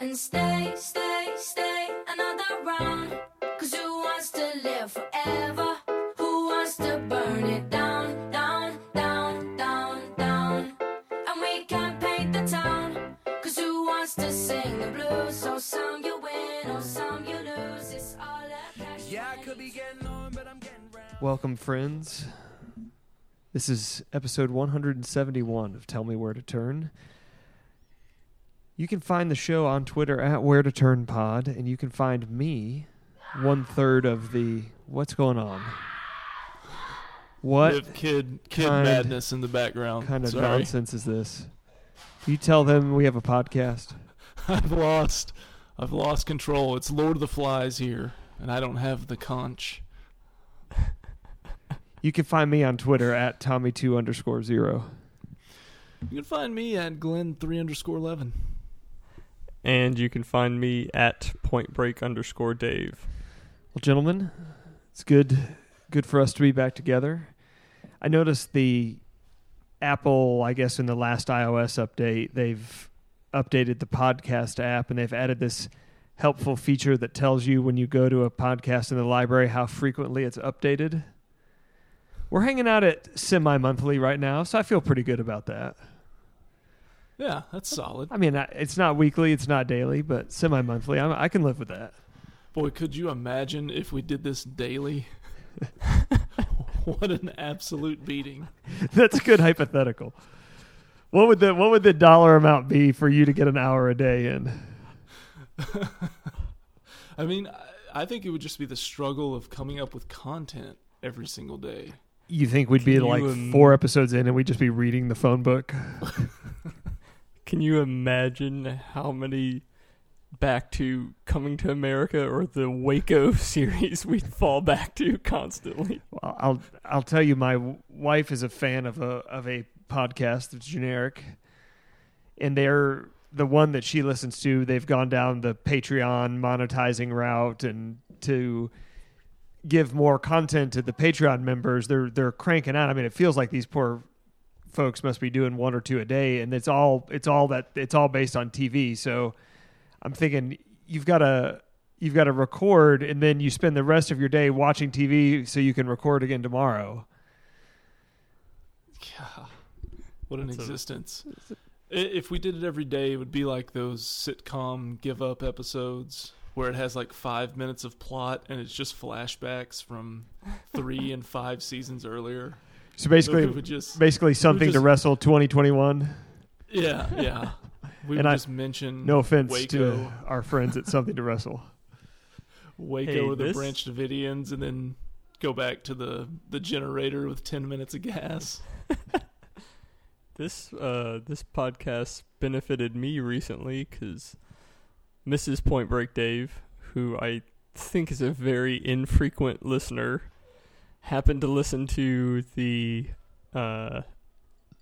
and stay, stay, stay another round. Cause who wants to live forever? Who wants to burn it down, down, down, down, down? And we can paint the town. Cause who wants to sing the blues? So some you win, or some you lose. It's all a cash Yeah, I could be getting on, but I'm getting round. Welcome, friends. This is episode 171 of Tell Me Where to Turn. You can find the show on Twitter at Where to Turn Pod, and you can find me one third of the what's going on. What have kid kid kind- madness in the background. kind of Sorry. nonsense is this? You tell them we have a podcast. I've lost I've lost control. It's Lord of the Flies here, and I don't have the conch. You can find me on Twitter at Tommy2 underscore zero. You can find me at Glenn three underscore eleven. And you can find me at point break underscore Dave. Well, gentlemen, it's good good for us to be back together. I noticed the Apple, I guess in the last iOS update, they've updated the podcast app and they've added this helpful feature that tells you when you go to a podcast in the library how frequently it's updated. We're hanging out at semi monthly right now, so I feel pretty good about that. Yeah, that's solid. I mean, it's not weekly, it's not daily, but semi monthly. I can live with that. Boy, could you imagine if we did this daily? what an absolute beating. That's a good hypothetical. What would the what would the dollar amount be for you to get an hour a day in? I mean, I, think it would just be the struggle of coming up with content every single day. You think we'd be Can you, like um, four episodes in and we'd just be reading the phone book? Can you imagine how many back to Coming to America or the Waco series we'd fall back to constantly? Well, I'll I'll tell you, my wife is a fan of a of a podcast that's generic, and they're the one that she listens to. They've gone down the Patreon monetizing route, and to give more content to the Patreon members, they're they're cranking out. I mean, it feels like these poor folks must be doing one or two a day, and it's all it's all that it's all based on TV. So I'm thinking you've got to you've got to record and then you spend the rest of your day watching TV so you can record again tomorrow. Yeah. What an That's a- existence. I If we did it every day, it would be like those sitcom give up episodes where it has like five minutes of plot and it's just flashbacks from three and five seasons earlier. So So basically we would just, basically something to just- wrestle 2021. yeah, yeah. We And would I- just mention No offense Waco, to our friends at something to wrestle. Waco Hey, with the this- Branch Davidians, and then go back to the the generator with ten minutes of gas. This uh this podcast benefited me recently because Mrs. Point Break Dave, who I think is a very infrequent listener, happened to listen to the uh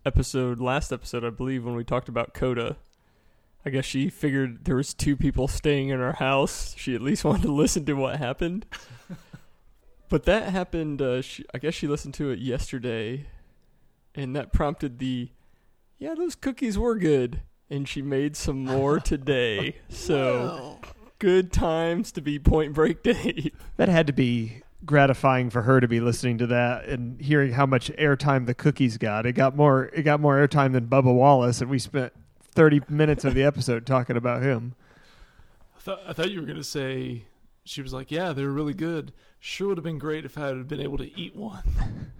episode last episode I believe when we talked about Coda. I guess she figured there was two people staying in our house. She at least wanted to listen to what happened. but that happened. Uh, she, I guess she listened to it yesterday, and that prompted the yeah, those cookies were good. And she made some more today. So good times to be Point Break Dave. That had to be gratifying for her to be listening to that and hearing how much airtime the cookies got. It got more it got more airtime than Bubba Wallace and we spent 30 minutes of the episode talking about him. I thought I thought you were gonna say she was like, yeah, they were really good. Sure would have been great if I had been able to eat one.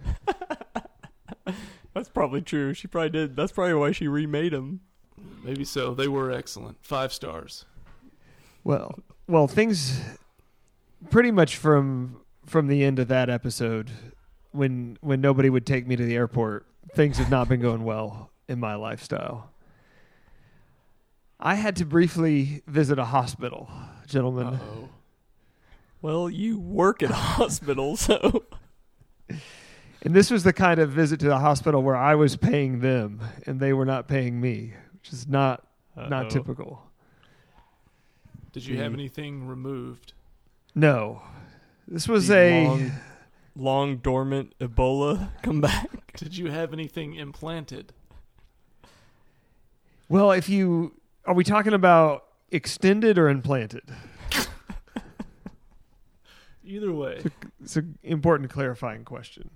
That's probably true. She probably did. That's probably why she remade them. Maybe so. They were excellent. Five stars. Well, well, things pretty much from from the end of that episode when when nobody would take me to the airport, things have not been going well in my lifestyle. I had to briefly visit a hospital, gentlemen. Uh-oh. Well, you work at a hospital, so And this was the kind of visit to the hospital where I was paying them and they were not paying me, which is not Uh-oh. not typical. Did you have anything removed? No. This was The a long, long dormant Ebola come back. Did you have anything implanted? Well, if you are we talking about extended or implanted? Either way, It's an important clarifying question.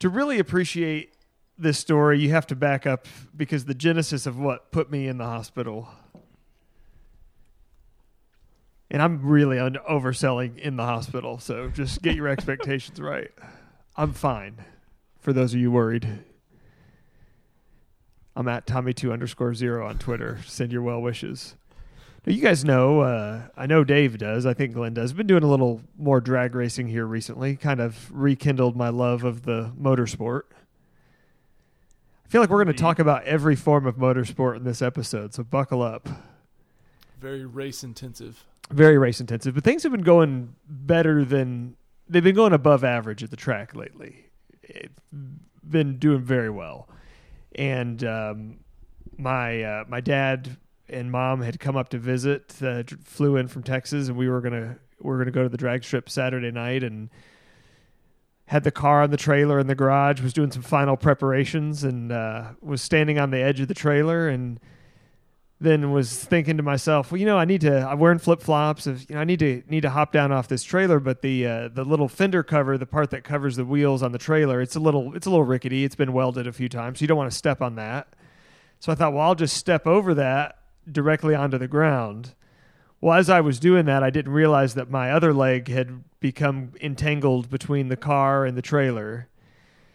To really appreciate this story, you have to back up because the genesis of what put me in the hospital. And I'm really un- overselling in the hospital, so just get your expectations right. I'm fine. For those of you worried, I'm at Tommy2 underscore zero on Twitter. Send your well wishes. Now, you guys know, uh, I know Dave does. I think Glenn does. Been doing a little more drag racing here recently. Kind of rekindled my love of the motorsport. I feel like we're going to talk about every form of motorsport in this episode, so buckle up. very race intensive. Very race intensive, but things have been going better than they've been going above average at the track lately. It's been doing very well, and um, my uh, my dad and mom had come up to visit. Uh, flew in from Texas, and we were gonna we were gonna go to the drag strip Saturday night, and had the car on the trailer in the garage. Was doing some final preparations, and uh, was standing on the edge of the trailer, and then was thinking to myself, well, you know, I need to. I'm wearing flip flops. If you know, I need to need to hop down off this trailer, but the uh, the little fender cover, the part that covers the wheels on the trailer, it's a little it's a little rickety. It's been welded a few times, so you don't want to step on that. So I thought, well, I'll just step over that directly onto the ground. Well, as I was doing that, I didn't realize that my other leg had become entangled between the car and the trailer.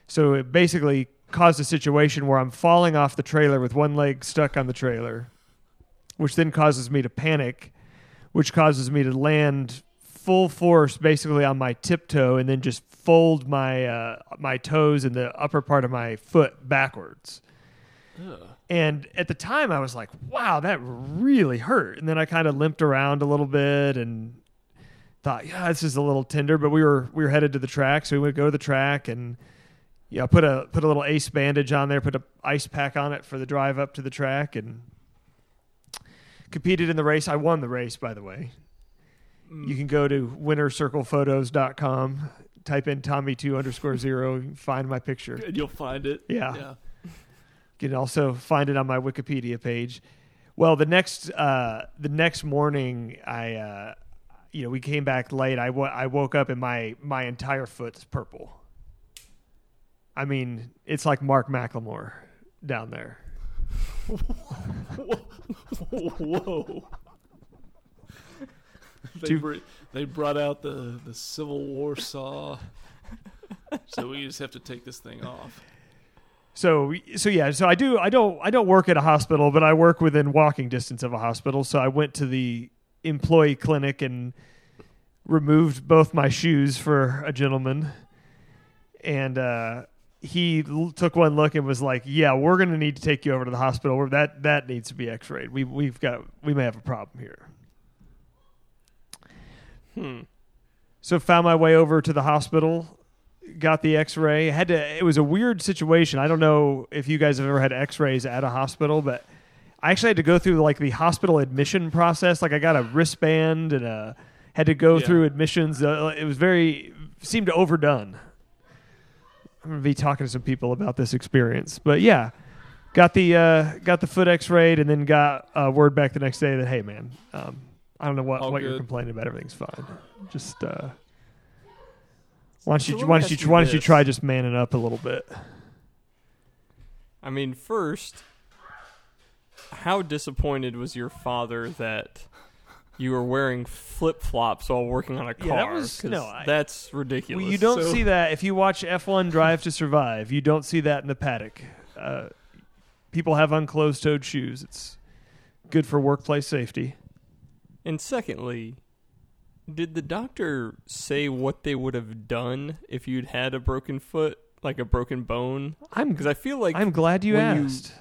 So it basically caused a situation where I'm falling off the trailer with one leg stuck on the trailer, which then causes me to panic, which causes me to land full force basically on my tiptoe and then just fold my uh, my toes and the upper part of my foot backwards. Ugh. And at the time, I was like, wow, that really hurt. And then I kind of limped around a little bit and thought, yeah, this is a little tender. But we were we were headed to the track, so we would go to the track and yeah, put a put a little ace bandage on there, put a ice pack on it for the drive up to the track, and competed in the race. I won the race, by the way. You can go to winnercirclephotos.com, type in Tommy2 underscore zero, find my picture. And you'll find it. Yeah. Yeah. You can also find it on my Wikipedia page. Well, the next uh, the next morning, I uh, you know we came back late. I I woke up and my my entire foot's purple. I mean, it's like Mark McLemore down there. Whoa. they, br- they brought out the, the Civil War saw. so we just have to take this thing off. So so yeah, so I do I don't I don't work at a hospital, but I work within walking distance of a hospital. So I went to the employee clinic and removed both my shoes for a gentleman, and uh, he l- took one look and was like, "Yeah, we're going to need to take you over to the hospital. Where that that needs to be X-rayed. We we've got we may have a problem here." Hmm. So found my way over to the hospital, got the X-ray. Had to. It was a weird situation. I don't know if you guys have ever had X-rays at a hospital, but I actually had to go through like the hospital admission process. Like I got a wristband and a had to go Yeah. through admissions. Uh, it was very seemed overdone. I'm gonna be talking to some people about this experience, but yeah, got the uh, got the foot X-rayed and then got a word back the next day that hey man, um, I don't know what, All what you're complaining about. Everything's fine. Just uh, why don't So you why don't you why don't you try just manning up a little bit? I mean, first, how disappointed was your father that you were wearing flip flops while working on a car? Yeah, that was- 'Cause no, I- that's ridiculous. Well, you don't So- see that if you watch F1 Drive to Survive. You don't see that in the paddock. Uh, people have unclosed-toed shoes. It's good for workplace safety. And secondly, did the doctor say what they would have done if you'd had a broken foot, like a broken bone? I'm Because I feel like I'm glad you when you- asked.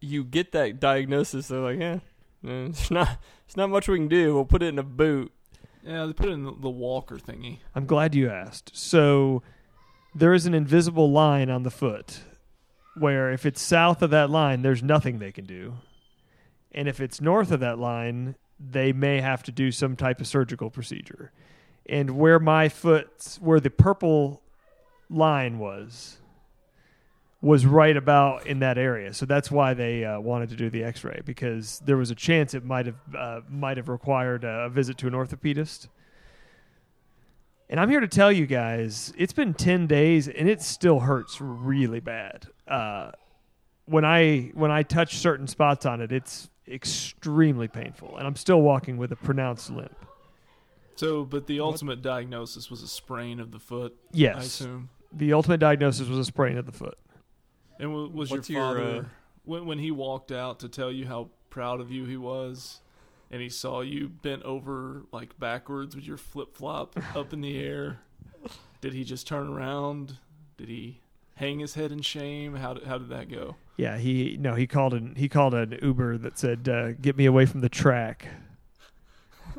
you get that diagnosis, they're like, yeah, it's not, it's not much we can do. We'll put it in a boot. Yeah, they put it in the, the walker thingy. I'm glad you asked. So there is an invisible line on the foot where if it's south of that line, there's nothing they can do. And if it's north of that line, they may have to do some type of surgical procedure. And where my foot, where the purple line was, was right about in that area. So that's why they uh, wanted to do the X-ray because there was a chance it might have uh, might have required a visit to an orthopedist. And I'm here to tell you guys, it's been 10 days and it still hurts really bad. Uh, when I when I touch certain spots on it, it's extremely painful, and I'm still walking with a pronounced limp. So, but the ultimate diagnosis was a sprain of the foot. I Yes, assume. the ultimate diagnosis was a sprain of the foot. And w- was What's your your, father uh, when when he walked out to tell you how proud of you he was, and he saw you bent over like backwards with your flip flop up in the air? Did he just turn around? Did he hang his head in shame? How did, how did that go? Yeah, he no, he called an he called an Uber that said, uh, "Get me away from the track."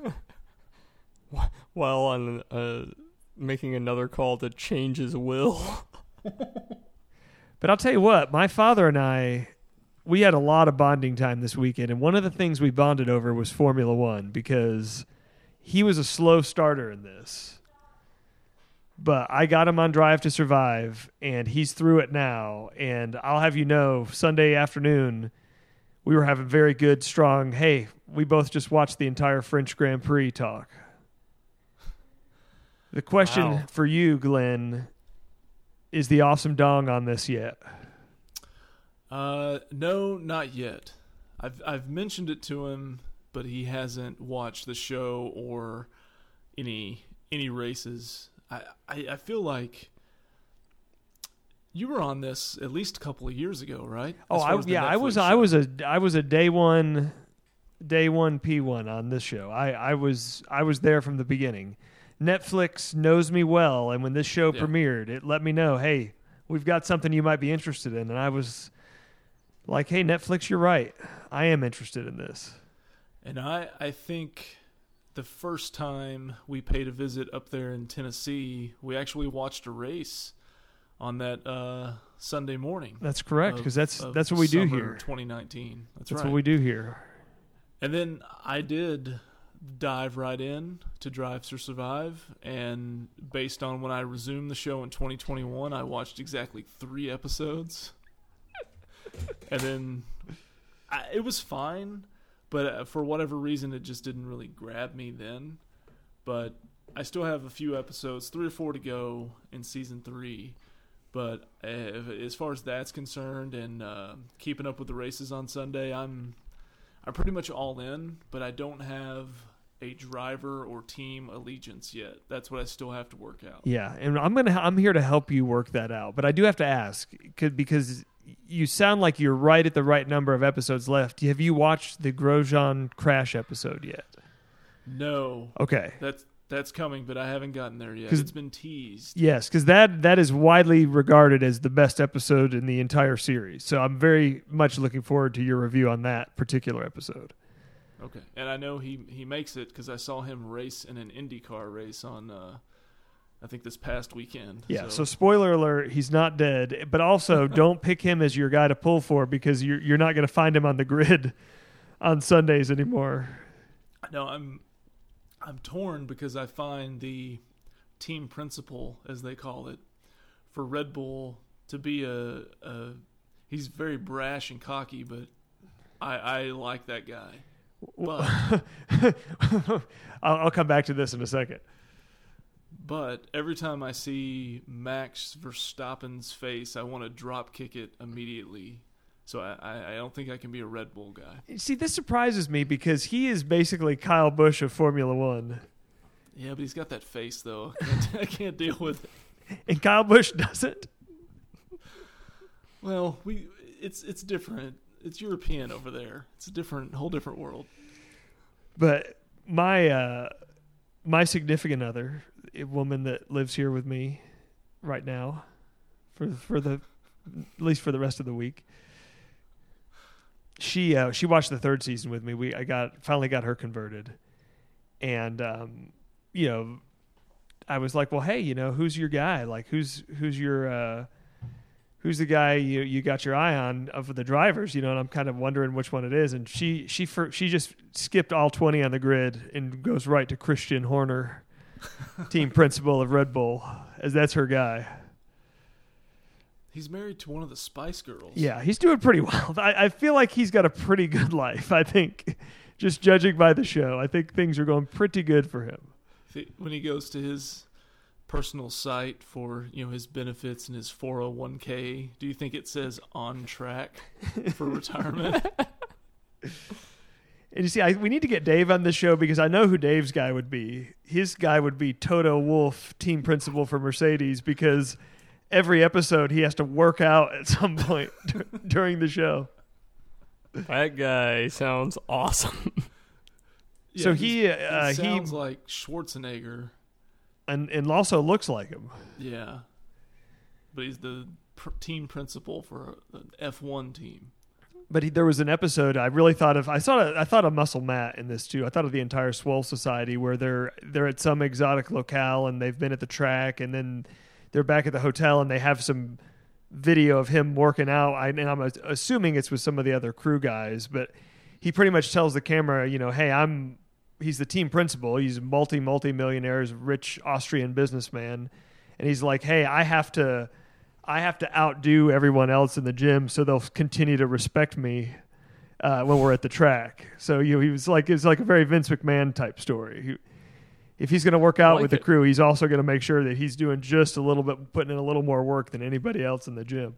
While on uh, making another call to change his will. But I'll tell you what, my father and I, we had a lot of bonding time this weekend, and one of the things we bonded over was Formula One because he was a slow starter in this. But I got him on Drive to Survive, and he's through it now. And I'll have you know, Sunday afternoon, we were having very good, strong. Hey, we both just watched the entire French Grand Prix talk. The question Wow. for you, Glenn, is the awesome dong on this yet? Uh, no, not yet. I've I've mentioned it to him, but he hasn't watched the show or any any races. I I, I feel like you were on this at least a couple of years ago, right? Oh, As far I, yeah, I was Netflix I was a I was a day one, day one P one on this show. I I was I was there from the beginning. Netflix knows me well, and when this show Yeah. premiered, it let me know, hey, we've got something you might be interested in, and I was like, hey, Netflix, you're right. I am interested in this. And I, I think the first time we paid a visit up there in Tennessee, we actually watched a race on that uh, Sunday morning. That's correct because that's that's what we do here. 2019. That's, That's right. what we do here. And then I did dive right in to Drive to Survive, and based on when I resumed the show in 2021, I watched exactly three episodes, and then I, it was fine, but uh, for whatever reason, it just didn't really grab me then. But I still have a few episodes, three or four to go in season three. But uh, as far as that's concerned, and uh, keeping up with the races on Sunday, I'm I'm pretty much all in, but I don't have a driver or team allegiance yet. That's what I still have to work out. Yeah, and I'm gonna I'm here to help you work that out. But I do have to ask because you sound like you're right at the right number of episodes left. Have you watched the Grosjean crash episode yet? No, Okay. that's that's coming, but I haven't gotten there yet. It's been teased. Yes, because that that is widely regarded as the best episode in the entire series. So I'm very much looking forward to your review on that particular episode. Okay, and I know he he makes it because I saw him race in an IndyCar race on, uh, I think this past weekend. Yeah. So, so spoiler alert, he's not dead. But also, don't pick him as your guy to pull for because you're you're not going to find him on the grid on Sundays anymore. No, I'm I'm torn because I find the team principal, as they call it, for Red Bull to be a, a he's very brash and cocky, but I I like that guy. But I'll, I'll come back to this in a second. but every time I see Max Verstappen's face, I want to drop kick it immediately. So I, I, I don't think I can be a Red Bull guy. See, this surprises me because he is basically Kyle Busch of Formula One, Yeah, but he's got that face though. I can't, I can't deal with it. and Kyle Busch doesn't. Well, we it's it's different. It's European over there. It's a different whole different world. But my uh, my significant other, a woman that lives here with me right now, for for the at least for the rest of the week. She uh, she watched the third season with me. We I got finally got her converted, and um, you know, I was like, well, hey, you know, who's your guy? Like, who's who's your uh, who's the guy you you got your eye on of the drivers? You know, and I'm kind of wondering which one it is. And she she for, she just skipped all 20 on the grid and goes right to Christian Horner, team principal of Red Bull, as that's her guy. He's married to one of the Spice Girls. Yeah, he's doing pretty well. I, I feel like he's got a pretty good life. I think, just judging by the show, I think things are going pretty good for him. When he goes to his personal site for you know his benefits and his 401k, do you think it says on track for retirement? And you see, I, we need to get Dave on this show because I know who Dave's guy would be. His guy would be Toto Wolff, team principal for Mercedes, because every episode he has to work out at some point dur- during the show. That guy sounds awesome. So he, uh, he- sounds like Schwarzenegger. And and also looks like him. Yeah, but he's the pr- team principal for an F1 team. But he, there was an episode I really thought of. I saw I thought of Muscle Matt in this too. I thought of the entire Swole Society where they're they're at some exotic locale and they've been at the track and then they're back at the hotel and they have some video of him working out. I, and I'm assuming it's with some of the other crew guys, but he pretty much tells the camera, you know, hey, I'm he's the team principal. He's a multi multi millionaire, rich Austrian businessman, and he's like, hey, I have to. I have to outdo everyone else in the gym so they'll continue to respect me uh, when we're at the track. So you know, he was like it's like a very Vince McMahon type story. He, if he's going to work out Like with the crew, he's also going to make sure that he's doing just a little bit, putting in a little more work than anybody else in the gym.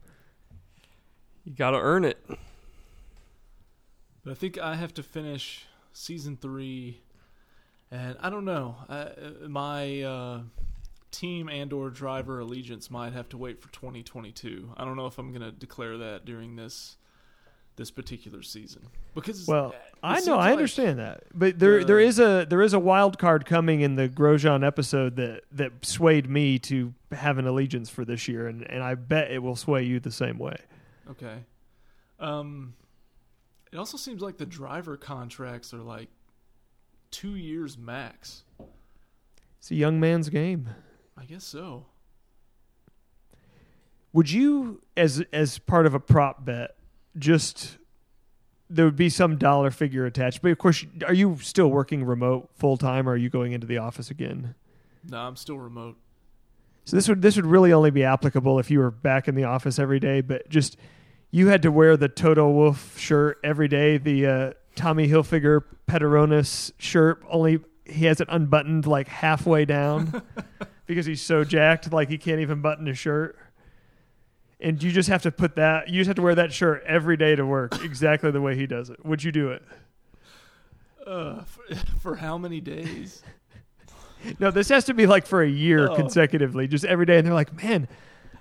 You got to earn it. But I think I have to finish season three, and I don't know. I, my uh, team and/or driver allegiance might have to wait for 2022. I don't know if I'm going to declare that during this this particular season because Well, I know, I like- understand that, but there the- there is a there is a wild card coming in the Grosjean episode that that swayed me to have an allegiance for this year, and and I bet it will sway you the same way. Okay. Um, it also seems like the driver contracts are like two years max. It's a young man's game. I guess so. Would you, as as part of a prop bet, just there would be some dollar figure attached? But of course, are you still working remote full time, or are you going into the office again? No, I'm still remote. So this would this would really only be applicable if you were back in the office every day. But just you had to wear the Toto Wolff shirt every day, the uh, Tommy Hilfiger Petronas shirt. Only he has it unbuttoned like halfway down because he's so jacked, like he can't even button his shirt. And you just have to put that. You just have to wear that shirt every day to work, exactly the way he does it. Would you do it? Uh, for, for how many days? No, this has to be like for a year Oh. consecutively, just every day. And they're like, man,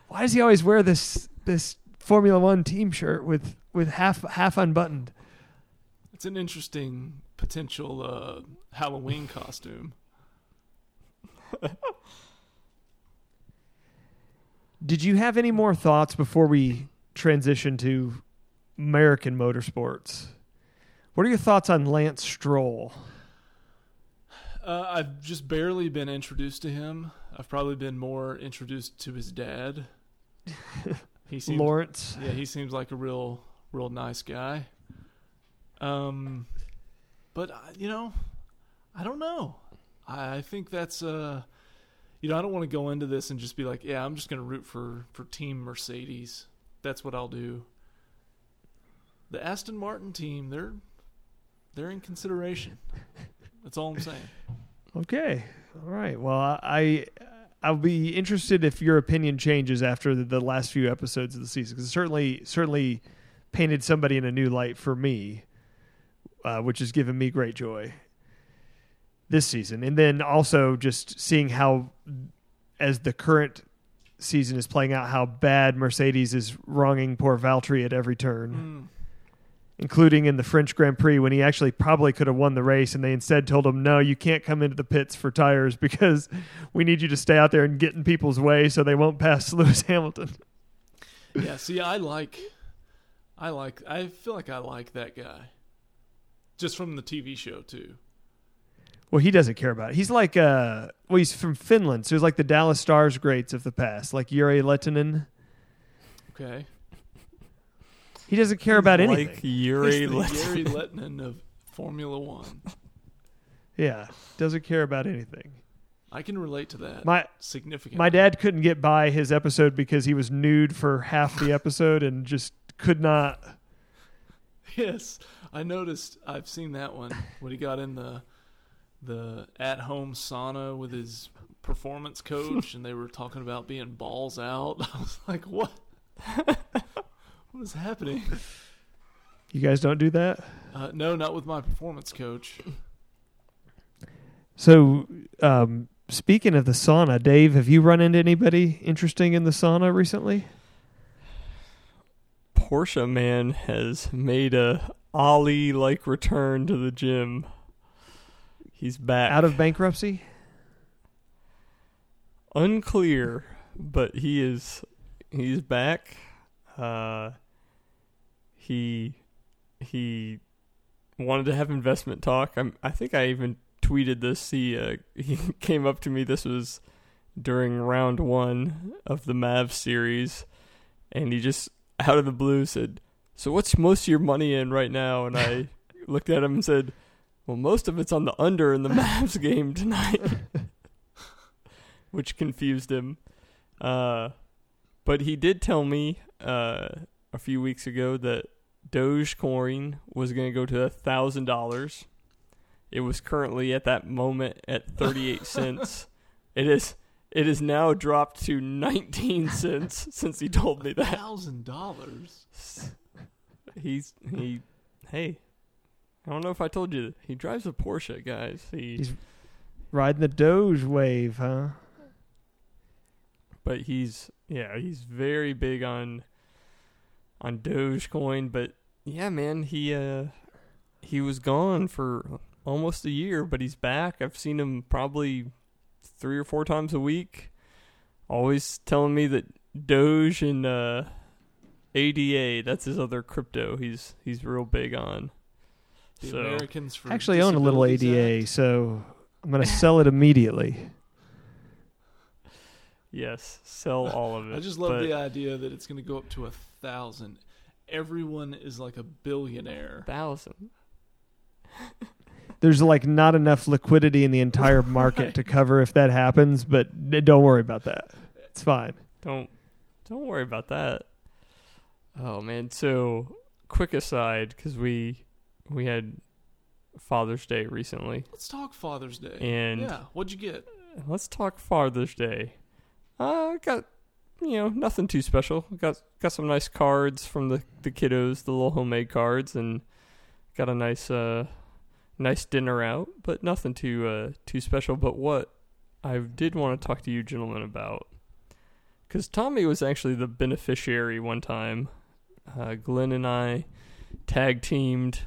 why does he always wear this this Formula One team shirt with with half half unbuttoned? It's an interesting potential uh, Halloween costume. Did you have any more thoughts before we transition to American motorsports? What are your thoughts on Lance Stroll? Uh, I've just barely been introduced to him. I've probably been more introduced to his dad. He seems, Lawrence? yeah, he seems like a real, real nice guy. Um, but you know, I don't know. I, think that's uh, you know, I don't want to go into this and just be like, yeah, I'm just gonna root for for Team Mercedes. That's what I'll do. The Aston Martin team, they're they're in consideration. That's all I'm saying. Okay. All right. Well, I I'll be interested if your opinion changes after the, the last few episodes of the season because certainly certainly painted somebody in a new light for me, uh, which has given me great joy this season, and then also just seeing how as the current season is playing out, how bad Mercedes is wronging poor Valtteri at every turn Mm. including in the French Grand Prix when he actually probably could have won the race, and they instead told him, "No, you can't come into the pits for tires because we need you to stay out there and get in people's way so they won't pass Lewis Hamilton." Yeah, see, I like, I like, I feel like I like that guy, just from the TV show too. Well, he doesn't care about it. He's like, uh, well, he's from Finland, so he's like the Dallas Stars greats of the past, like Yuri Lehtinen. Okay, He doesn't care about anything. like anything. Yuri He's the Let- Lehtinen of Formula One. Yeah, doesn't care about anything. I can relate to that. My significant. my dad couldn't get by his episode because he was nude for half the episode and just could not. Yes, I noticed. I've seen that one when he got in the the at home sauna with his performance coach, and they were talking about being balls out. I was like, what? what is happening? You guys don't do that. Uh, no, not with my performance coach. So, um, speaking of the sauna, Dave, have you run into anybody interesting in the sauna recently? Porsche man has made a Ali like return to the gym. He's back. Out of bankruptcy? unclear, but he is he's back. Uh, he he wanted to have investment talk. I'm, I think I even tweeted this. He uh, he came up to me. This was during round one of the Mavs series, and he just out of the blue said, "So what's most of your money in right now?" And I looked at him and said, "Well, most of it's on the under in the Mavs game tonight." which confused him. Uh, but he did tell me uh, a few weeks ago that Dogecoin was going to go to a thousand dollars. It was currently at that moment at thirty eight cents. It is. It is now dropped to nineteen cents since he told me that. Thousand dollars. He's he. Hey, I don't know if I told you. He drives a Porsche, guys. He He's- Riding the Doge wave, huh? but he's yeah he's very big on on Dogecoin. But yeah, man, he uh he was gone for almost a year, but he's back. I've seen him probably three or four times a week, always telling me that Doge and uh, ADA that's his other crypto. He's he's real big on. The So- Americans for I actually own a little ADA, Act. so I'm going to sell it immediately. Yes, sell all of it. I just love but the idea that it's going to go up to a thousand. Everyone is like a billionaire. thousand. There's like not enough liquidity in the entire market Right. to cover if that happens, but don't worry about that. It's fine. Don't don't worry about that. Oh man, so quick aside cuz we we had Father's Day recently. Let's talk Father's Day. And- yeah, what'd you get? Let's talk Father's Day. Uh got you know, nothing too special. Got got some nice cards from the the kiddos, the little homemade cards and got a nice uh nice dinner out, but nothing too uh too special, but what I did want to talk to you gentlemen about cuz Tommy was actually the beneficiary one time. Uh Glenn and I tag teamed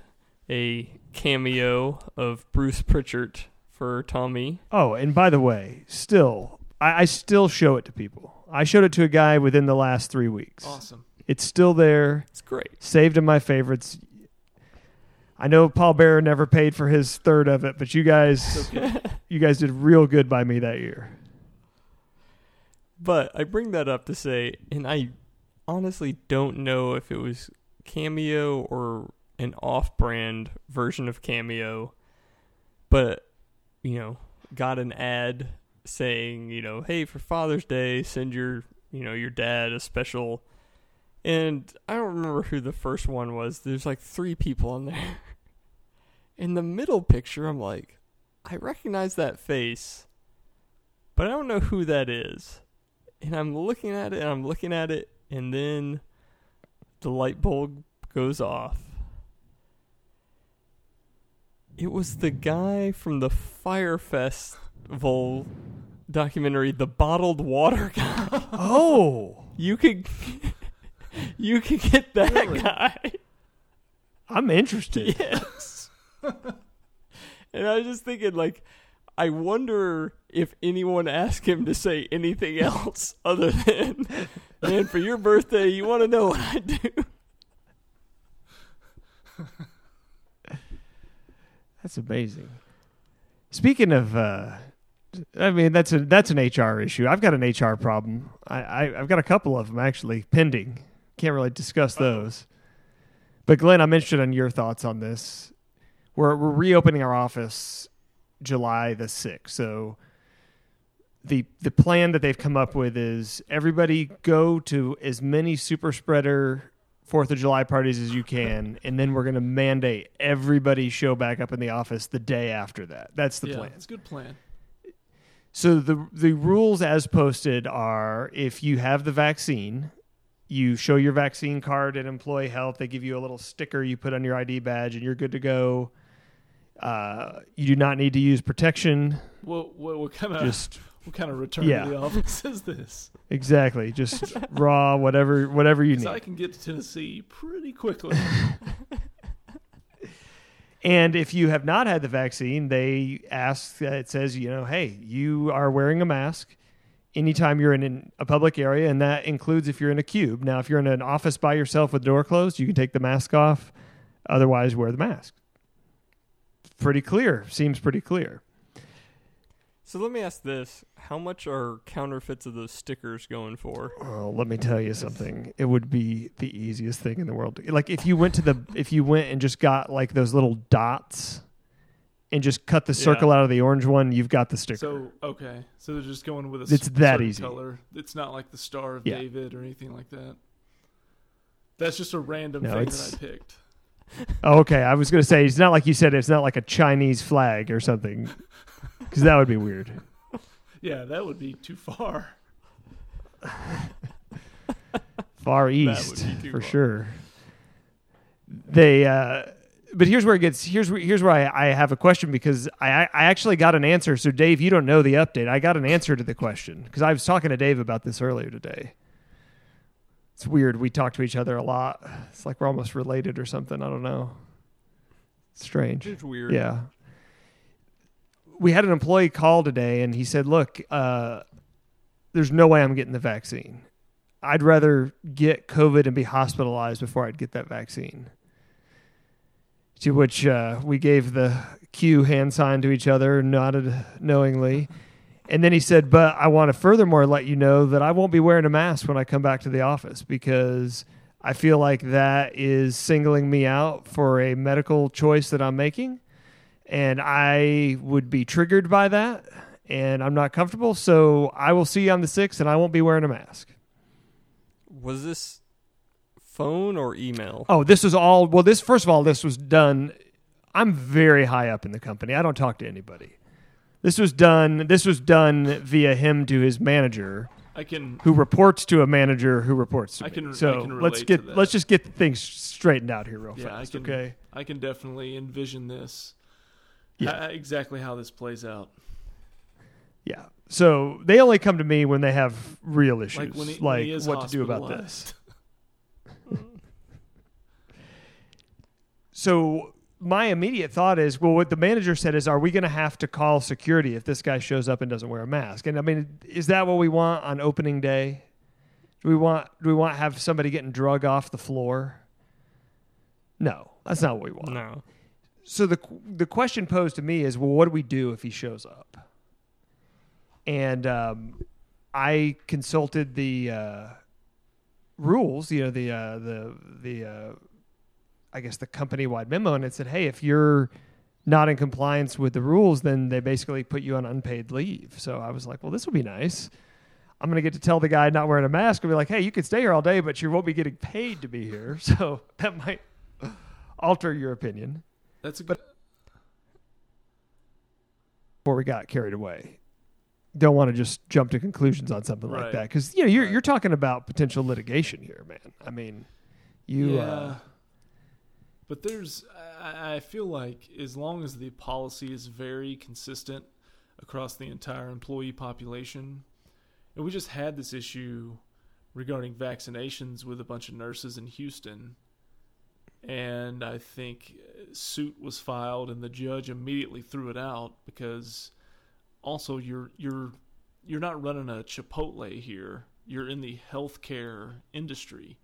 a cameo of Bruce Prichard for Tommy. Oh, and by the way, still, I, I still show it to people. I showed it to a guy within the last three weeks. Awesome. It's still there, It's great. saved in my favorites. I know Paul Bearer never paid for his third of it, but you guys, you guys did real good by me that year. But I bring that up to say, and I honestly don't know if it was Cameo or an off brand version of Cameo, but, you know, got an ad saying, you know, hey, for Father's Day, send your, you know, your dad a special. And I don't remember who the first one was. There's like three people on there. In the middle picture, I'm like, I recognize that face, but I don't know who that is and I'm looking at it and I'm looking at it and then the light bulb goes off. It was the guy from the Fire Festival documentary, the bottled water guy. Oh, You could you could get that Really? guy. I'm interested. Yes. and I was just thinking, like, I wonder if anyone asked him to say anything else other than, man, for your birthday, you want to know what I do? That's amazing. Speaking of, uh, I mean, that's a that's an HR issue. I've got an HR problem. I, I I've got a couple of them actually pending. Can't really discuss those. But Glenn, I'm interested in your thoughts on this. We're we're reopening our office July the sixth, so the the plan that they've come up with is everybody go to as many super spreader Fourth of July parties as you can, and then we're going to mandate everybody show back up in the office the day after that. That's the yeah, plan. it's a good plan. So the the rules as posted are if you have the vaccine, you show your vaccine card at employee health. They give you a little sticker you put on your ID badge, and you're good to go. Uh, you do not need to use protection. What what, what kind of Just what kind of return Yeah. to the office is this? exactly, just raw, whatever, whatever you need. I can get to Tennessee pretty quickly. And if you have not had the vaccine, they ask that it says, you know, hey, you are wearing a mask anytime you're in an- a public area, and that includes if you're in a cube. Now, if you're in an office by yourself with the door closed, you can take the mask off. Otherwise, wear the mask. Pretty clear. Seems pretty clear. So let me ask this: How much are counterfeits of those stickers going for? Oh, let me tell you something. It would be the easiest thing in the world. Like if you went to the if you went and just got like those little dots and just cut the circle Yeah. out of the orange one, you've got the sticker. so okay, so they're just going with a It's s- that easy. color. It's not like the Star of Yeah. David or anything like that. That's just a random No, thing that I picked. Oh, okay. I was going to say it's not like you said. It's not like a Chinese flag or something, because that would be weird. Yeah, that would be too far. Far east for far. sure. They, uh, but here's where it gets. Here's where here's where I, I have a question because I I actually got an answer. So Dave, you don't know the update. I got an answer to the question because I was talking to Dave about this earlier today. It's weird. We talk to each other a lot. It's like we're almost related or something. I don't know. Strange. It's weird. Yeah. We had an employee call today and he said, Look, uh, there's no way I'm getting the vaccine. I'd rather get COVID and be hospitalized before I'd get that vaccine. To which uh, we gave the Q hand sign to each other, nodded knowingly. And then he said, But I want to furthermore let you know that I won't be wearing a mask when I come back to the office because I feel like that is singling me out for a medical choice that I'm making. And I would be triggered by that. And I'm not comfortable. So I will see you on the 6th and I won't be wearing a mask. Was this phone or email? Oh, this was all. Well, this, first of all, this was done. I'm very high up in the company. I don't talk to anybody. This was done. This was done via him to his manager, I can. who reports to a manager who reports to I me. can- I so can let's get let's just get things straightened out here real Yeah, I fast. can- okay. I can definitely envision this. Yeah. Exactly how this plays out. Yeah. So they only come to me when they have real issues, Like he, like what to do about this. So my immediate thought is, well, what the manager said is, are we going to have to call security if this guy shows up and doesn't wear a mask? And I mean, is that what we want on opening day? Do we want do we want have somebody getting drug off the floor? No, that's not what we want. No. So the the question posed to me is, well, what do we do if he shows up? And um, I consulted the uh, rules, you know, the uh, the the uh, I guess the company wide memo, and it said, hey, if you're not in compliance with the rules, then they basically put you on unpaid leave. So I was like, well, this will be nice. I'm going to get to tell the guy not wearing a mask and be like, hey, you can stay here all day, but you won't be getting paid to be here. So that might alter your opinion. That's a But- good. before we got carried away. Don't want to just jump to conclusions on something like that because you know you're Right. you're talking about potential litigation here, man. I mean, you yeah. uh, but there's, I, I feel like as long as the policy is very consistent across the entire employee population, and we just had this issue regarding vaccinations with a bunch of nurses in Houston, and I think suit was filed, and the judge immediately threw it out because also you're you're you're not running a Chipotle here. You're in the healthcare industry.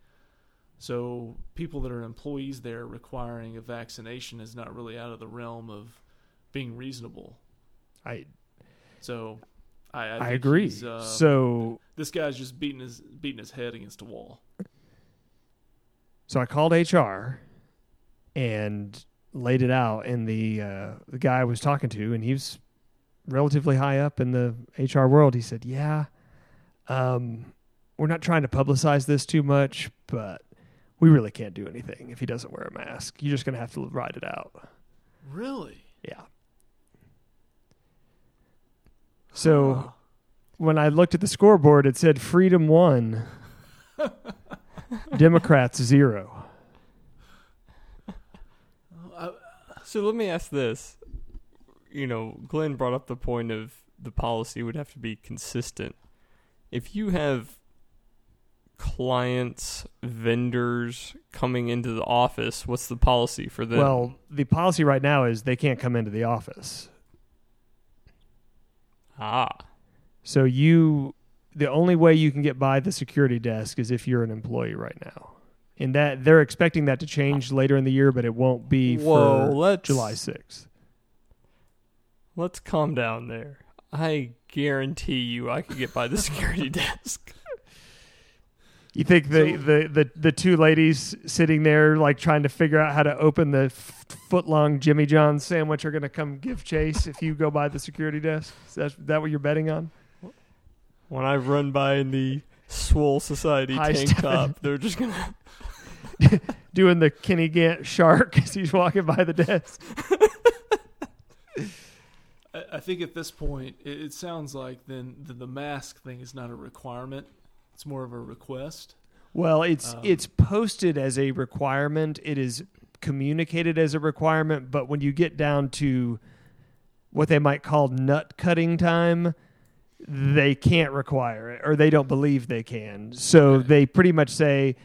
So people that are employees there requiring a vaccination is not really out of the realm of being reasonable. I So I I, I, agree. uh, so this guy's just beating his beating his head against a wall. so I called HR and laid it out, and the uh, the guy I was talking to, and he was relatively high up in the HR world. He said, "Yeah, um, we're not trying to publicize this too much, but we really can't do anything if he doesn't wear a mask. You're just going to have to ride it out." Really? Yeah. So Huh. when I looked at the scoreboard, it said Freedom one, Democrats zero. So let me ask this. You know, Glenn brought up the point of the policy would have to be consistent. If you have clients, vendors coming into the office, what's the policy for them? Well, the policy right now is they can't come into the office. ah, So you, the only way you can get by the security desk is if you're an employee right now, and that they're expecting that to change later in the year, but it won't be Whoa, for let's- July sixth. let's calm down there. I guarantee you, I could get by the security desk. You think the, So- the, the, the two ladies sitting there, like trying to figure out how to open the f- foot long Jimmy John's sandwich, are going to come give chase if you go by the security desk? Is that, that what you're betting on? When I run by in the Swole Society High tank step. top, they're just gonna. Doing the Kenny Gant shark as he's walking by the desk. I I think at this point, it, it sounds like then the, the mask thing is not a requirement. It's more of a request. Well, it's Um, it's posted as a requirement. It is communicated as a requirement, but when you get down to what they might call nut cutting time, they can't require it or they don't believe they can. So Okay. they pretty much say,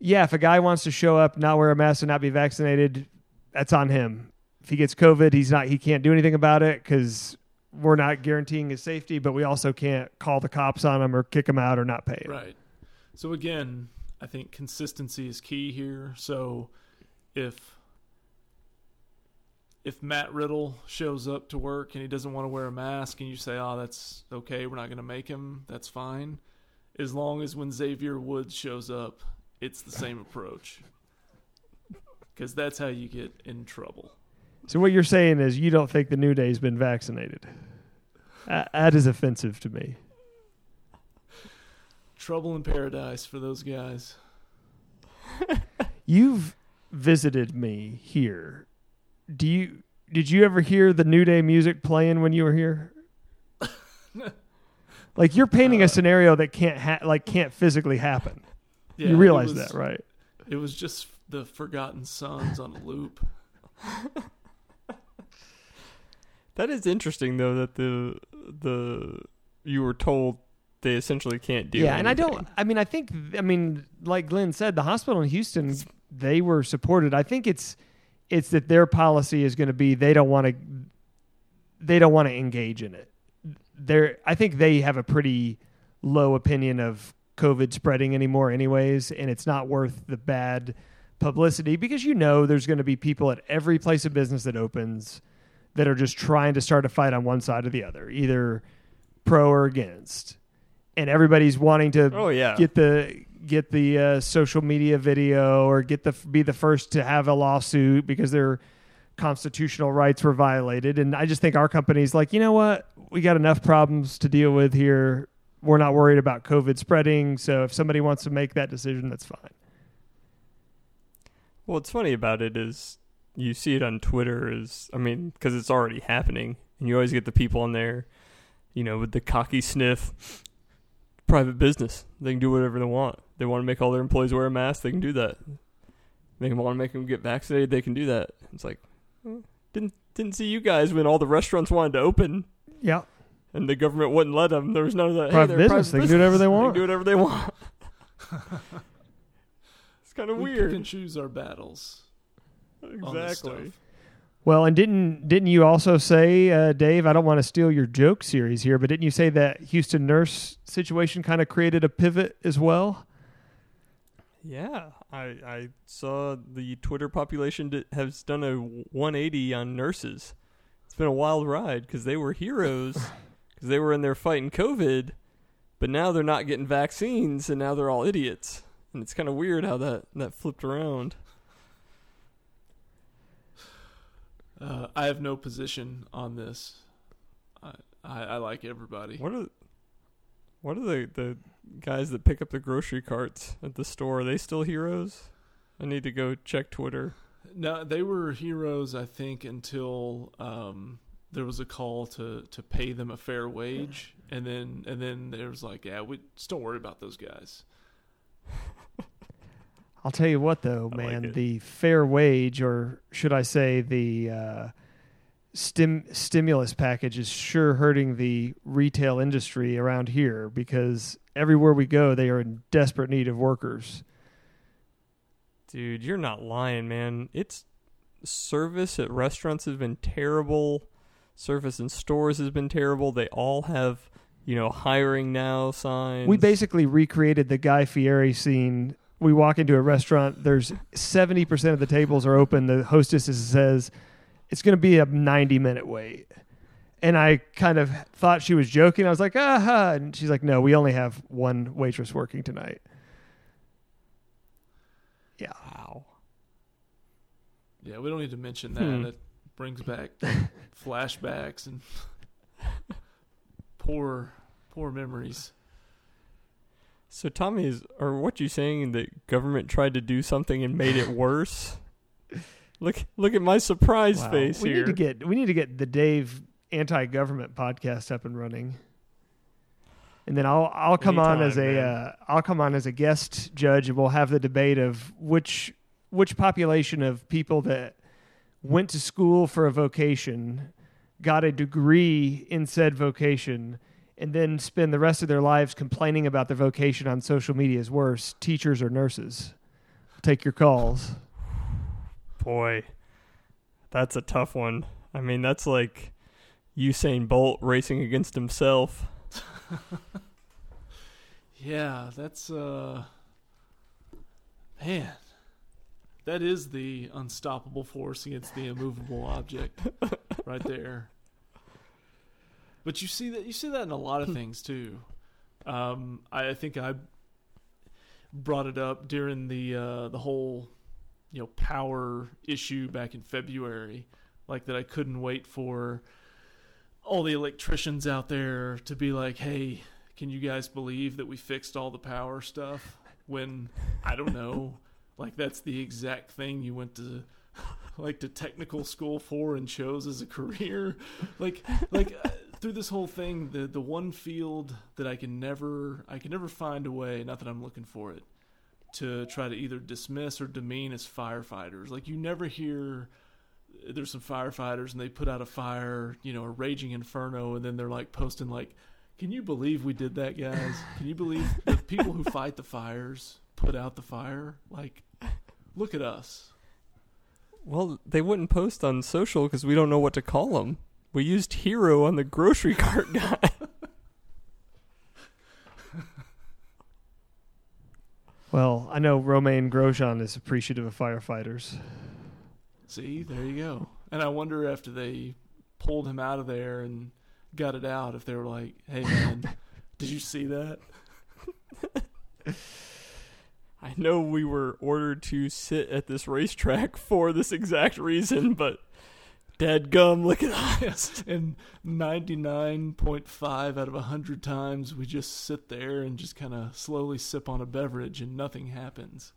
yeah, if a guy wants to show up, not wear a mask and not be vaccinated, that's on him. If he gets COVID, he's not he can't do anything about it cuz we're not guaranteeing his safety, but we also can't call the cops on him or kick him out or not pay him. Right. So again, I think consistency is key here. So if if Matt Riddle shows up to work and he doesn't want to wear a mask and you say, "Oh, that's okay, we're not going to make him." That's fine. As long as when Xavier Woods shows up, it's the same approach. Cuz that's how you get in trouble. So what you're saying is you don't think the New Day's been vaccinated. Uh, that is offensive to me. Trouble in paradise for those guys. You've visited me here. Do you did you ever hear the New Day music playing when you were here? like you're painting Uh, a scenario that can't ha- like can't physically happen. Yeah, you realize was- that, right? It was just the Forgotten Sons on a loop. That is interesting, though, that the the you were told they essentially can't do. yeah, and I don't. I mean, I think. I mean, like Glenn said, the hospital in Houston, they were supported. I think it's it's that their policy is going to be they don't want to they don't want to engage in it. They're. I think they have a pretty low opinion of COVID spreading anymore, anyways, and it's not worth the bad publicity because you know there's going to be people at every place of business that opens that are just trying to start a fight on one side or the other, either pro or against, and everybody's wanting to Oh yeah, get the get the uh, social media video or get the be the first to have a lawsuit because their constitutional rights were violated. And I just think our company's like, you know what, we got enough problems to deal with here. We're not worried about COVID spreading. So if somebody wants to make that decision, that's fine. Well what's funny about it is you see it on Twitter is I mean because it's already happening and you always get the people on there, you know, with the cocky sniff. Private business, they can do whatever they want. They want to make all their employees wear a mask, they can do that. They want to make them get vaccinated, they can do that. It's like hmm, didn't didn't see you guys when all the restaurants wanted to open Yeah. and the government wouldn't let them. There was none of that. Private hey, they're business, they can do whatever they want. They can do whatever they want. it's kind of We weird. We can choose our battles. On this Exactly. Well, and didn't didn't you also say, uh, Dave? I don't want to steal your joke series here, but didn't you say that Houston nurse situation kind of created a pivot as well? Yeah, I I saw the Twitter population di- has done a 180 on nurses. It's been a wild ride because they were heroes because they were in there fighting COVID, but now they're not getting vaccines and now they're all idiots. And it's kind of weird how that that flipped around. Uh, I have no position on this. I, I, I like everybody. What are what are the the guys that pick up the grocery carts at the store? Are they still heroes? I need to go check Twitter. No, they were heroes, I think, until um, there was a call to, to pay them a fair wage, and then and then there was like, yeah, we just don't worry about those guys. I'll tell you what, though, I man, it. the fair wage, or should I say, the uh, stim stimulus package, is sure hurting the retail industry around here because everywhere we go, they are in desperate need of workers. Dude, you're not lying, man. It's service at restaurants has been terrible. Service in stores has been terrible. They all have, you know, hiring now signs. We basically recreated the Guy Fieri scene. We walk into a restaurant. There's 70% of the tables are open. The hostess says it's going to be a 90 minute wait. And I kind of thought she was joking. I was like, aha. And she's like, no, we only have one waitress working tonight. Yeah. wow. Yeah, we don't need to mention that. Hmm. That brings back flashbacks and poor poor memories. So Tommy is or what you saying that government tried to do something and made it worse? look look at my surprise Wow. face we here. need to get we need to get the Dave anti-government podcast up and running. And then I'll I'll come on as a uh, I'll come on as a guest judge and we'll have the debate of which which population of people that went to school for a vocation, got a degree in said vocation, and then spend the rest of their lives complaining about their vocation on social media is worse, teachers or nurses. Take your calls. Boy, that's a tough one. I mean, that's like Usain Bolt racing against himself. Yeah, that's uh man. That is the unstoppable force against the immovable object right there. But you see that you see that in a lot of things too. Um, I, I think I brought it up during the uh, the whole you know power issue back in February, like that I couldn't wait for all the electricians out there to be like, "Hey, can you guys believe that we fixed all the power stuff?" When I don't know, like that's the exact thing you went to like to technical school for and chose as a career. Like like uh, through this whole thing, the the one field that I can never I can never find a way, not that I'm looking for it, to try to either dismiss or demean is firefighters. Like you never hear there's some firefighters and they put out a fire, you know, a raging inferno, and then they're like posting like, "Can you believe we did that, guys? Can you believe the people who fight the fires put out the fire? Like, look at us." Well, they wouldn't post on social because we don't know what to call them. We used hero on the grocery cart guy. Well, I know Romain Grosjean is appreciative of firefighters. See, there you go. And I wonder after they pulled him out of there and got it out, if they were like, "Hey, man, did you see that?" I know we were ordered to sit at this racetrack for this exact reason, but dead gum, look at us. Yes. And ninety nine point five out of hundred times, we just sit there and just kind of slowly sip on a beverage, and nothing happens.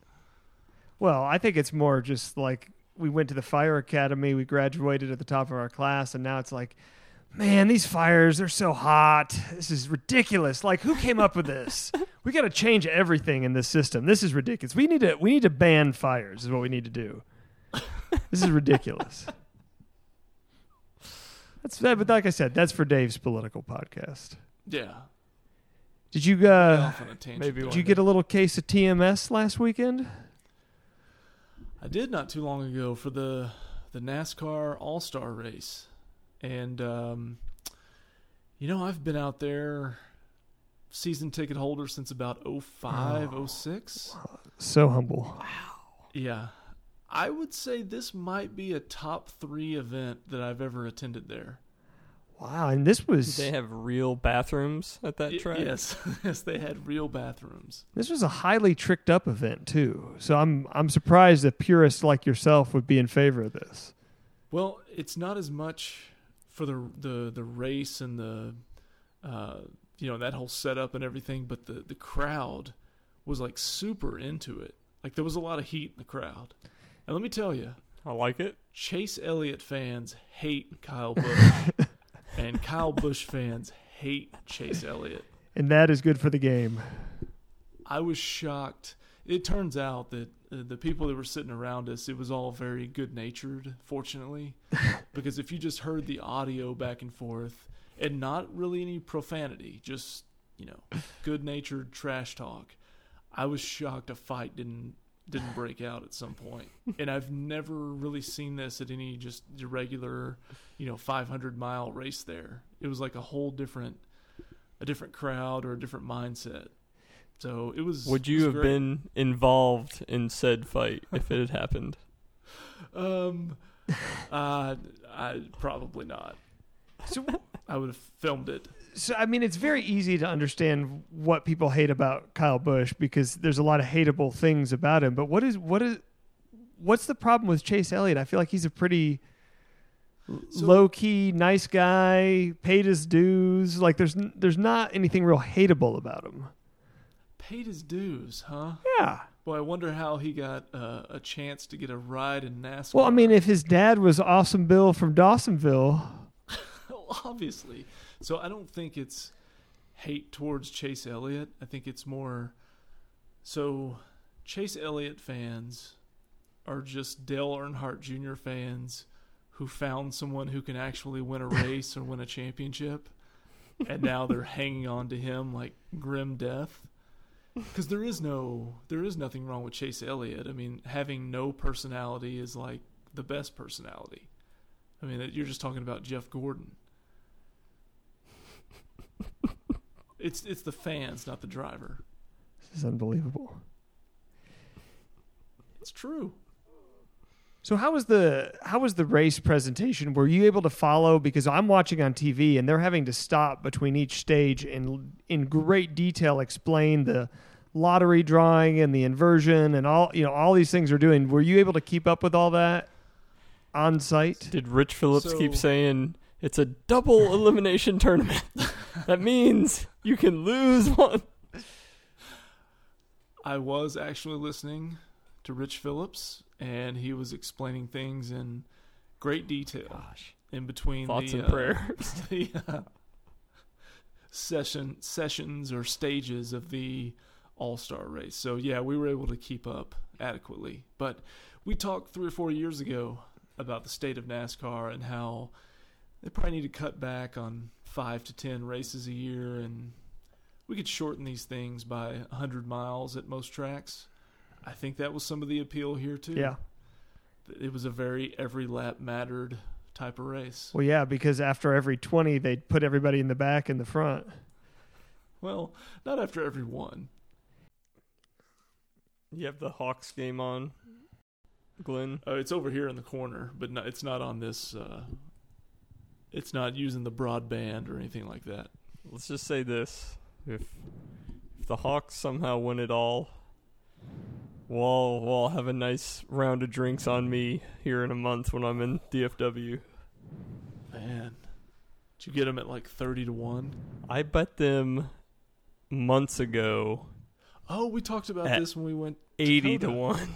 Well, I think it's more just like we went to the fire academy, we graduated at the top of our class, and now it's like, man, these fires, they're so hot. This is ridiculous. Like, who came up with this? we got to change everything in this system. This is ridiculous. We need to we need to ban fires is what we need to do. This is ridiculous. That's that, but like I said, that's for Dave's political podcast. Yeah. Did you uh Off on a tangent maybe did you get a little case of TMS last weekend? I did not too long ago for the the NASCAR All Star race, and um, you know I've been out there, season ticket holder since about 05, 06. So humble. Wow. Yeah, I would say this might be a top three event that I've ever attended there. Wow, and this Did was they have real bathrooms at that Y- track? Yes, yes, they had real bathrooms. This was a highly tricked up event too. So I'm I'm surprised that purists like yourself would be in favor of this. Well, it's not as much for the the the race and the uh, you know that whole setup and everything, but the the crowd was like super into it. Like there was a lot of heat in the crowd. And let me tell you, I like it. Chase Elliott fans hate Kyle Busch, and Kyle Busch fans hate Chase Elliott. And that is good for the game. I was shocked. It turns out that uh, the people that were sitting around us, it was all very good natured, fortunately. because if you just heard the audio back and forth and not really any profanity, just, you know, good natured trash talk, I was shocked a fight didn't didn't break out at some point. And I've never really seen this at any just regular, you know, 500 mile race there. It was like a whole different a different crowd or a different mindset. So it was. Would you was have great. been involved in said fight if it had happened? Um, uh, I probably not. So, I would have filmed it. so I mean, it's very easy to understand what people hate about Kyle Busch because there's a lot of hateable things about him. But what is what is what's the problem with Chase Elliott? I feel like he's a pretty So- low key, nice guy, paid his dues. Like there's there's not anything real hateable about him. Paid his dues, huh? Yeah. Well, I wonder how he got uh, a chance to get a ride in NASCAR. Well, I mean, if his dad was Awesome Bill from Dawsonville, obviously. So I don't think it's hate towards Chase Elliott. I think it's more so Chase Elliott fans are just Dale Earnhardt Jr. fans who found someone who can actually win a race or win a championship, and now they're hanging on to him like grim death. Because there is no, there is nothing wrong with Chase Elliott. I mean, having no personality is like the best personality. I mean, you're just talking about Jeff Gordon. It's it's the fans, not the driver. this is unbelievable. It's true. So how was the how was the race presentation? Were you able to follow because I'm watching on TV and they're having to stop between each stage and in great detail explain the lottery drawing and the inversion and all you know all these things are doing. Were you able to keep up with all that on site? Did Rich Phillips keep saying it's a double elimination tournament? that means you can lose one. I was actually listening to Rich Phillips, and he was explaining things in great detail Gosh, in between thoughts the and uh, prayers. the uh, session sessions or stages of the All Star race. So yeah, we were able to keep up adequately. But we talked three or four years ago about the state of NASCAR and how they probably need to cut back on five to ten races a year, and we could shorten these things by a hundred miles at most tracks. I think that was some of the appeal here too. Yeah. it was a very every lap mattered type of race. Well, yeah, because after every 20 they'd put everybody in the back and the front. Well, not after every one. You have the Hawks game on, Glenn. Uh, it's over here in the corner, but no, it's not on this. Uh, it's not using the broadband or anything like that. Let's just say this: if if the Hawks somehow win it all, we'll all, we'll have a nice round of drinks on me here in a month when I'm in DFW. Man, did you get them at like thirty to one? I bet them months ago Oh, we talked about this when we went. eighty to one.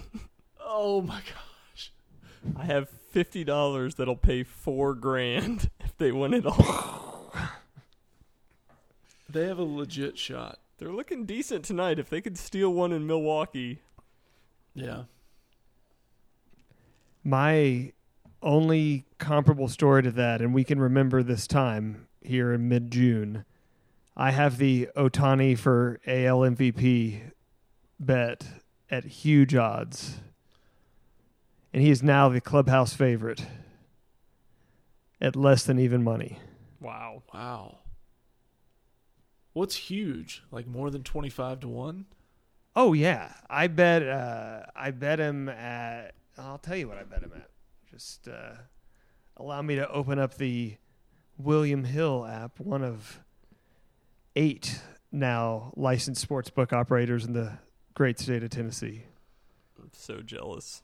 Oh my gosh! I have fifty dollars that'll pay four grand they win it all. They have a legit shot. They're looking decent tonight. If they could steal one in Milwaukee, Yeah. My only comparable story to that, and we can remember this time here in mid June, I have the Ohtani for AL MVP bet at huge odds. And he is now the clubhouse favorite at less than even money. wow. Wow. What's huge? Like more than twenty five to one? Oh yeah, I bet. Uh, I bet him at. I'll tell you what I bet him at. Just uh, allow me to open up the William Hill app, one of eight now licensed sportsbook operators in the great state of Tennessee. I'm so jealous.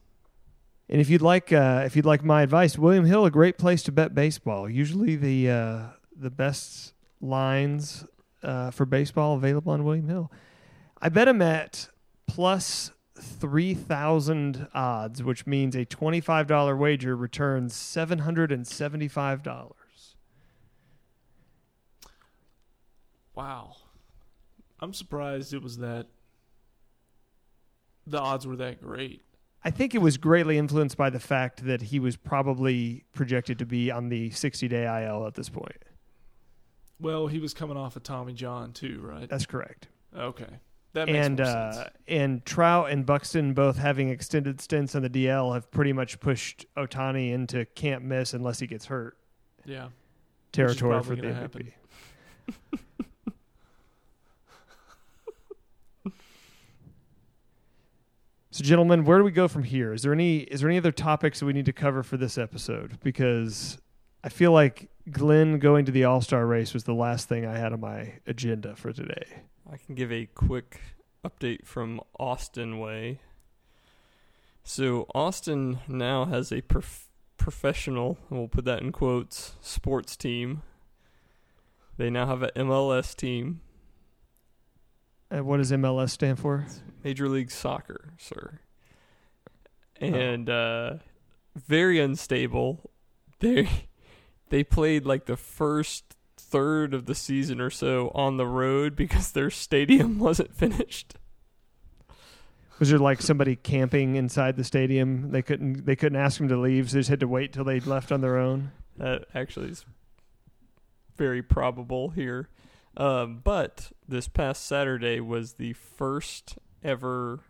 And if you'd like, uh, if you'd like my advice, William Hill, a great place to bet baseball. Usually the uh, the best lines uh, for baseball available on William Hill. I bet him at plus three thousand odds, which means a twenty five dollar wager returns seven hundred and seventy five dollars. Wow. I'm surprised it was that. The odds were that great. I think it was greatly influenced by the fact that he was probably projected to be on the 60 day IL at this point. Well, he was coming off of Tommy John too, right? That's correct. Okay, that makes And uh, sense. and Trout and Buxton both having extended stints on the DL have pretty much pushed Ohtani into can't miss unless he gets hurt Yeah, territory for the MVP. So, gentlemen, where do we go from here? Is there any is there any other topics that we need to cover for this episode? Because I feel like Glenn going to the All Star race was the last thing I had on my agenda for today. I can give a quick update from Austin Way. So Austin now has a prof- professional, we'll put that in quotes, sports team. They now have an MLS team, Uh, what does MLS stand for? Major League Soccer, sir. And uh, very unstable. They they played like the first third of the season or so on the road because their stadium wasn't finished. Was there like somebody camping inside the stadium? They couldn't they couldn't ask them to leave, so they just had to wait till they left on their own. That actually is very probable here. Um, but this past Saturday was the first ever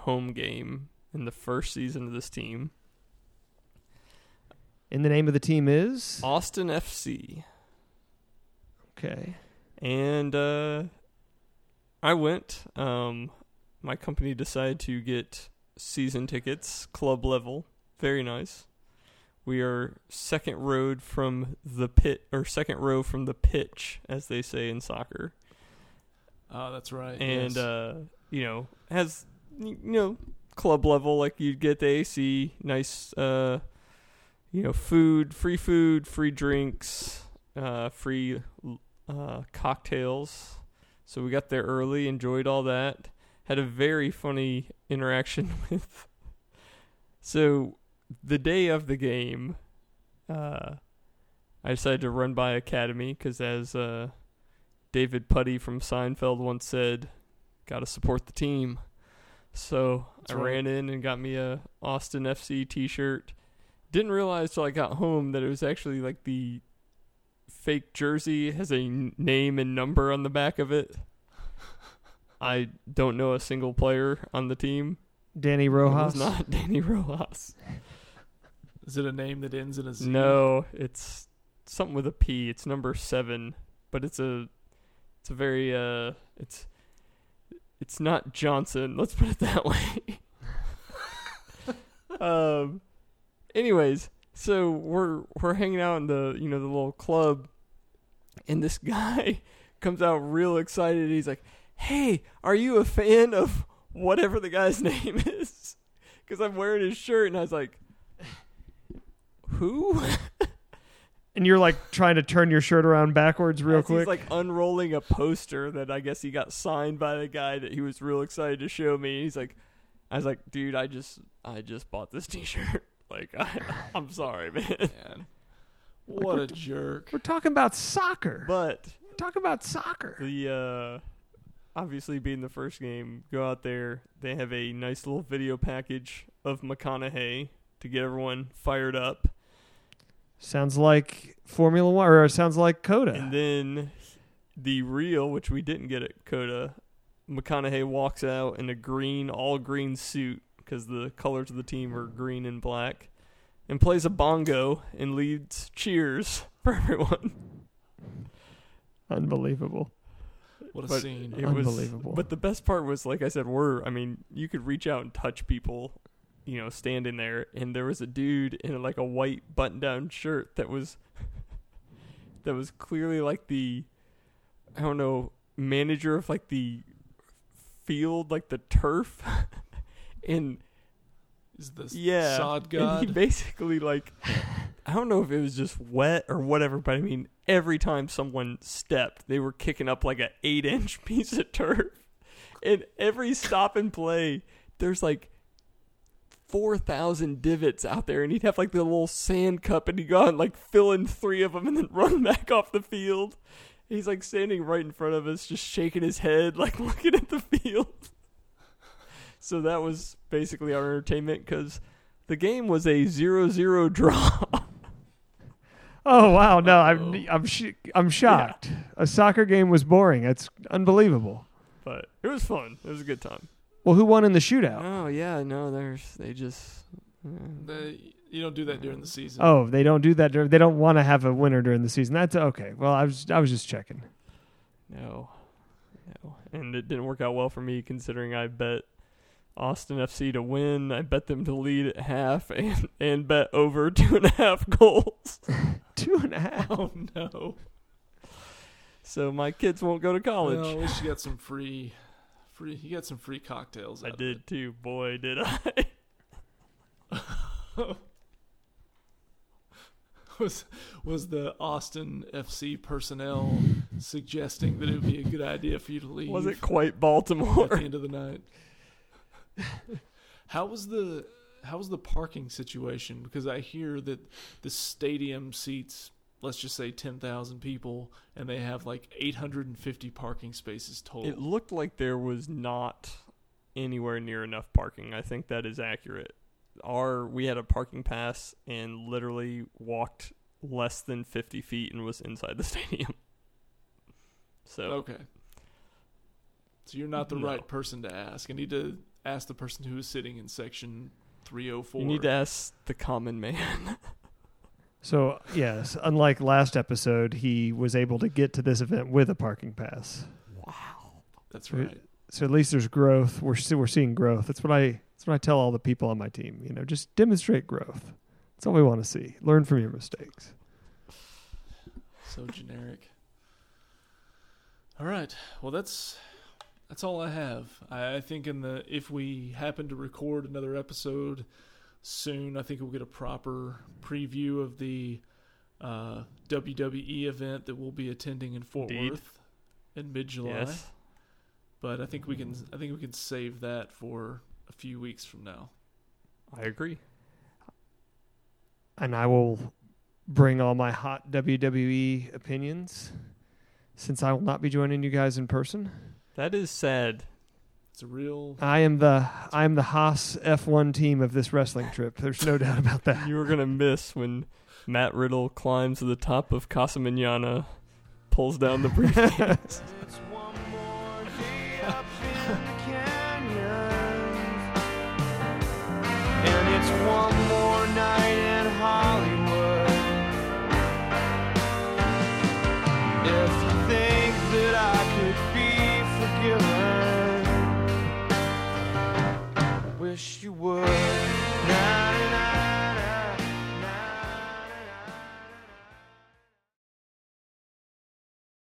home game in the first season of this team. And the name of the team is Austin FC. okay. And uh, I went. Um, my company decided to get season tickets, club level. Very nice. We are second road from the pit, or second row from the pitch, as they say in soccer. Oh, that's right. and yes. uh, you know has you know club level like you'd get the AC, nice uh, you know food, free food, free drinks, uh, free uh, cocktails. So we got there early, enjoyed all that. Had a very funny interaction with. So the day of the game, uh, I decided to run by Academy because as uh, David Puddy from Seinfeld once said, "Got to support the team." So That's I right. ran in and got me a Austin FC T-shirt. Didn't realize till I got home that it was actually like the fake jersey has a n- name and number on the back of it. I don't know a single player on the team. Danny It Rojas. was not Danny Rojas. Is it a name that ends in a Z? No, it's something with a P. It's number seven, but it's a it's a very uh it's it's not Johnson. Let's put it that way. um. Anyways, so we're we're hanging out in the you know the little club, and this guy comes out real excited. He's like, "Hey, are you a fan of whatever the guy's name is?" Because I'm wearing his shirt, and I was like, "Who?" And you're like trying to turn your shirt around backwards real As quick. He's like unrolling a poster that I guess he got signed by the guy that he was real excited to show me. He's like, I was like, dude, I just, I just bought this T-shirt. Like, I, I'm sorry, man. Man. What a jerk. We're talking about soccer. But We're talking about soccer. the, uh, obviously being the first game, go out there. They have a nice little video package of McConaughey to get everyone fired up. Sounds like Formula One, or sounds like COTA. And then the real, which we didn't get at COTA, McConaughey walks out in a green, all green suit because the colors of the team are green and black, and plays a bongo and leads cheers for everyone. Unbelievable. What a But scene. It was Unbelievable. But the best part was, like I said, we're. I mean, you could reach out and touch people, you know, standing there, and there was a dude in like a white button-down shirt that was that was clearly like the I don't know manager of like the field, like the turf, and Is this Yeah, sod and he basically like I don't know if it was just wet or whatever, but I mean every time someone stepped, they were kicking up like an eight inch piece of turf. And every stop and play, there's like four thousand divots out there, and he'd have like the little sand cup, and he'd go out and like fill in three of them, and then run back off the field. He's like standing right in front of us, just shaking his head, like looking at the field. So that was basically our entertainment because the game was a 0-0 draw. Oh wow, no, I'm. I'm sh- I'm shocked. A soccer game was boring. It's unbelievable. but it was fun. It was a good time. Well, who won in the shootout? Oh yeah, no, there's they just uh, The- you don't do that during the season. Oh, they don't do that. dur- They don't want to have a winner during the season. That's okay. Well, I was I was just checking. no, no, and it didn't work out well for me considering I bet Austin FC to win. I bet them to lead at half and and bet over two and a half goals. Two and a half. Oh no! So my kids won't go to college. Well, at least you got some free, free. You got some free cocktails. I did too. Boy, did I. was was the Austin FC personnel suggesting that it would be a good idea for you to leave? Was it quite Baltimore at the end of the night? how was the how was the parking situation? Because I hear that the stadium seats, let's just say ten thousand people, and they have like eight hundred and fifty parking spaces total. It looked like there was not anywhere near enough parking. I think that is accurate. Our we had a parking pass and literally walked less than 50 feet and was inside the stadium. So Okay. So you're not the No. right person to ask. I need to ask the person who is sitting in section 304. you need to ask the common man. So yes, unlike last episode, he was able to get to this event with a parking pass. Wow. That's right. So at least there's growth. We're see- we're seeing growth. That's what I that's what I tell all the people on my team. You know, just demonstrate growth. That's all we want to see. Learn from your mistakes. So generic. All right. Well, that's that's all I have. I, I think in the if we happen to record another episode soon, I think we'll get a proper preview of the uh, WWE event that we'll be attending in Fort Indeed. Worth in mid-July. yes. But I think we can I think we can save that for a few weeks from now. I agree. And I will bring all my hot WWE opinions since I will not be joining you guys in person. That is sad. It's a real I am the I am the Haas F1 team of this wrestling trip. There's no doubt about that. You were going to miss when Matt Riddle climbs to the top of Casa Manana, pulls down the briefcase. One more day would.